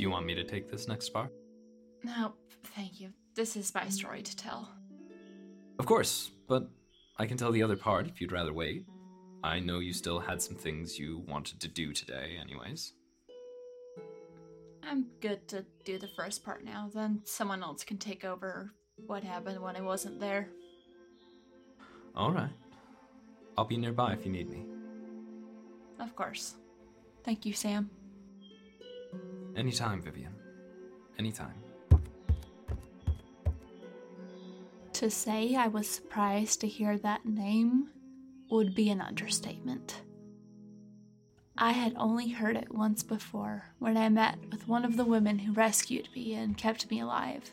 Do you want me to take this next part? No, thank you. This is my story to tell. Of course, but I can tell the other part if you'd rather wait. I know you still had some things you wanted to do today, anyways. I'm good to do the first part now, then someone else can take over what happened when I wasn't there. Alright. I'll be nearby if you need me. Of course. Thank you, Sam. Anytime, Vivienne. Anytime. To say I was surprised to hear that name would be an understatement. I had only heard it once before when I met with one of the women who rescued me and kept me alive.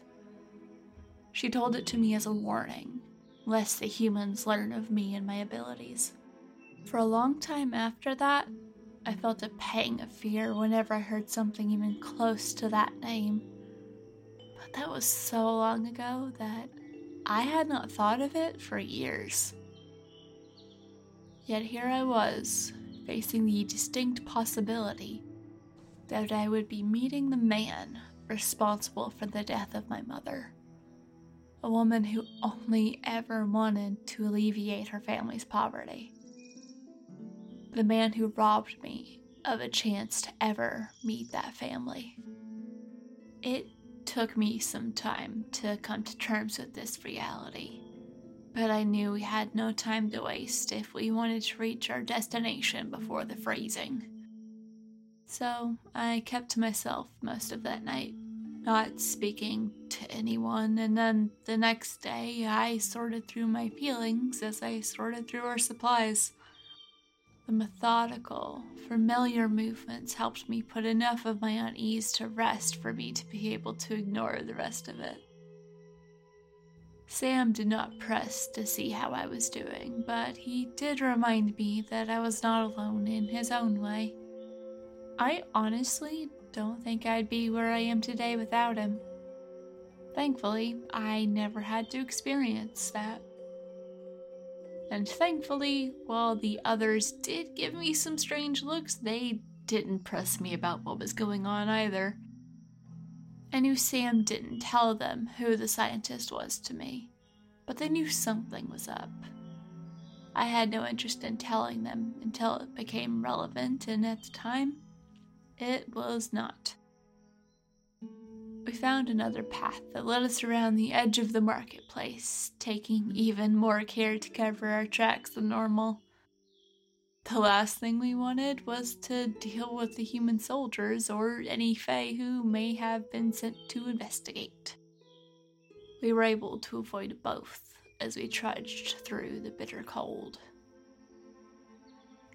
She told it to me as a warning, lest the humans learn of me and my abilities. For a long time after that, I felt a pang of fear whenever I heard something even close to that name. But that was so long ago that I had not thought of it for years. Yet here I was, facing the distinct possibility that I would be meeting the man responsible for the death of my mother. A woman who only ever wanted to alleviate her family's poverty. The man who robbed me of a chance to ever meet that family. It took me some time to come to terms with this reality but I knew we had no time to waste if we wanted to reach our destination before the freezing. So I kept to myself most of that night, not speaking to anyone, and then the next day I sorted through my feelings as I sorted through our supplies. The methodical, familiar movements helped me put enough of my unease to rest for me to be able to ignore the rest of it. Sam did not press to see how I was doing, but he did remind me that I was not alone in his own way. I honestly don't think I'd be where I am today without him. Thankfully, I never had to experience that. And thankfully, while the others did give me some strange looks, they didn't press me about what was going on either. I knew Sam didn't tell them who the scientist was to me, but they knew something was up. I had no interest in telling them until it became relevant, and at the time, it was not. We found another path that led us around the edge of the marketplace, taking even more care to cover our tracks than normal. The last thing we wanted was to deal with the human soldiers or any Fae who may have been sent to investigate. We were able to avoid both as we trudged through the bitter cold.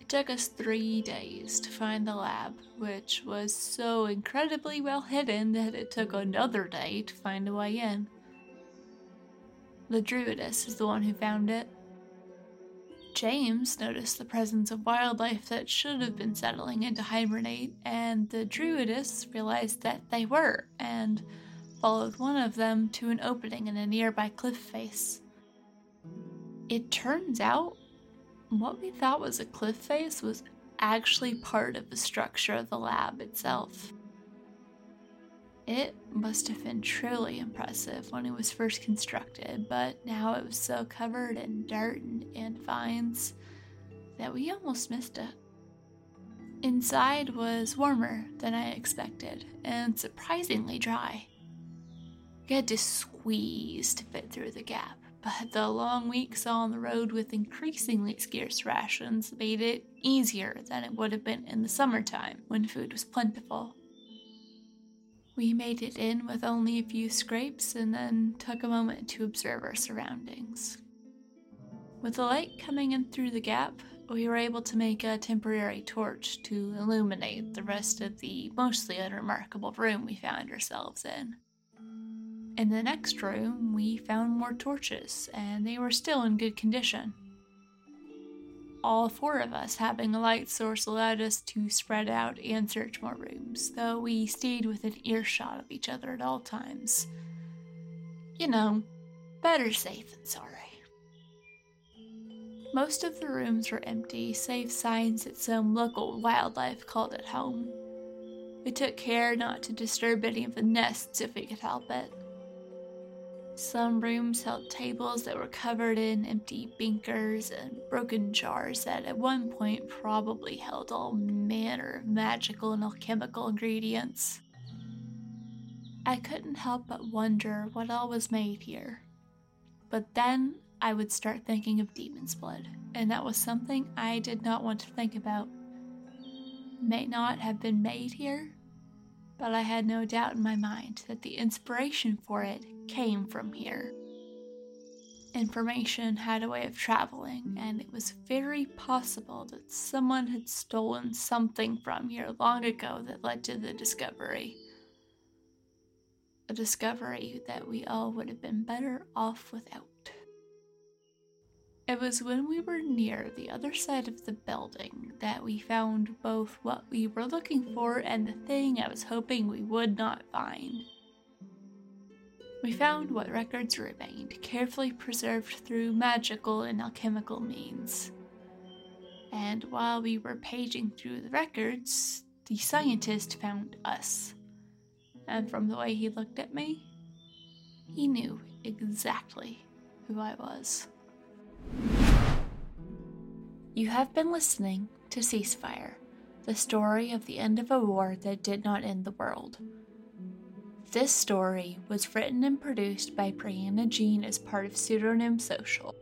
It took us three days to find the lab, which was so incredibly well hidden that it took another day to find a way in. The Druidess is the one who found it, James noticed the presence of wildlife that should have been settling in to hibernate, and the Druidess realized that they were, and followed one of them to an opening in a nearby cliff face. It turns out, what we thought was a cliff face was actually part of the structure of the lab itself. It must have been truly impressive when it was first constructed, but now it was so covered in dirt and, vines that we almost missed it. Inside was warmer than I expected and surprisingly dry. We had to squeeze to fit through the gap, but the long weeks on the road with increasingly scarce rations made it easier than it would have been in the summertime when food was plentiful. We made it in with only a few scrapes and then took a moment to observe our surroundings. With the light coming in through the gap, we were able to make a temporary torch to illuminate the rest of the mostly unremarkable room we found ourselves in. In the next room, we found more torches, and they were still in good condition all four of us having a light source allowed us to spread out and search more rooms, though we stayed within earshot of each other at all times. You know, better safe than sorry. Most of the rooms were empty, save signs that some local wildlife called it home. We took care not to disturb any of the nests if we could help it. Some rooms held tables that were covered in empty beakers and broken jars that at one point probably held all manner of magical and alchemical ingredients. I couldn't help but wonder what all was made here. But then I would start thinking of demon's blood, and that was something I did not want to think about. May not have been made here, but I had no doubt in my mind that the inspiration for it came from here. Information had a way of traveling, and it was very possible that someone had stolen something from here long ago that led to the discovery. A discovery that we all would have been better off without. It was when we were near the other side of the building that we found both what we were looking for and the thing I was hoping we would not find. We found what records remained, carefully preserved through magical and alchemical means. And while we were paging through the records, the scientist found us. And from the way he looked at me, he knew exactly who I was. You have been listening to Ceasefire, the story of the end of a war that did not end the world. This story was written and produced by Brianna Jean as part of Pseudonym Social,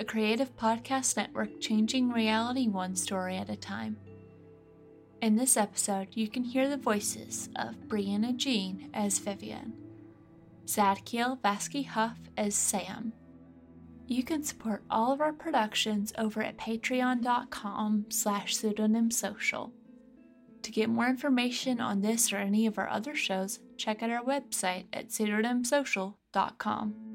a creative podcast network changing reality one story at a time. In this episode, you can hear the voices of Brianna Jean as Vivienne, Zadkiel Vasky Huff as Sam. You can support all of our productions over at patreon.com slash pseudonymsocial. To get more information on this or any of our other shows, check out our website at pseudonymsocial.com.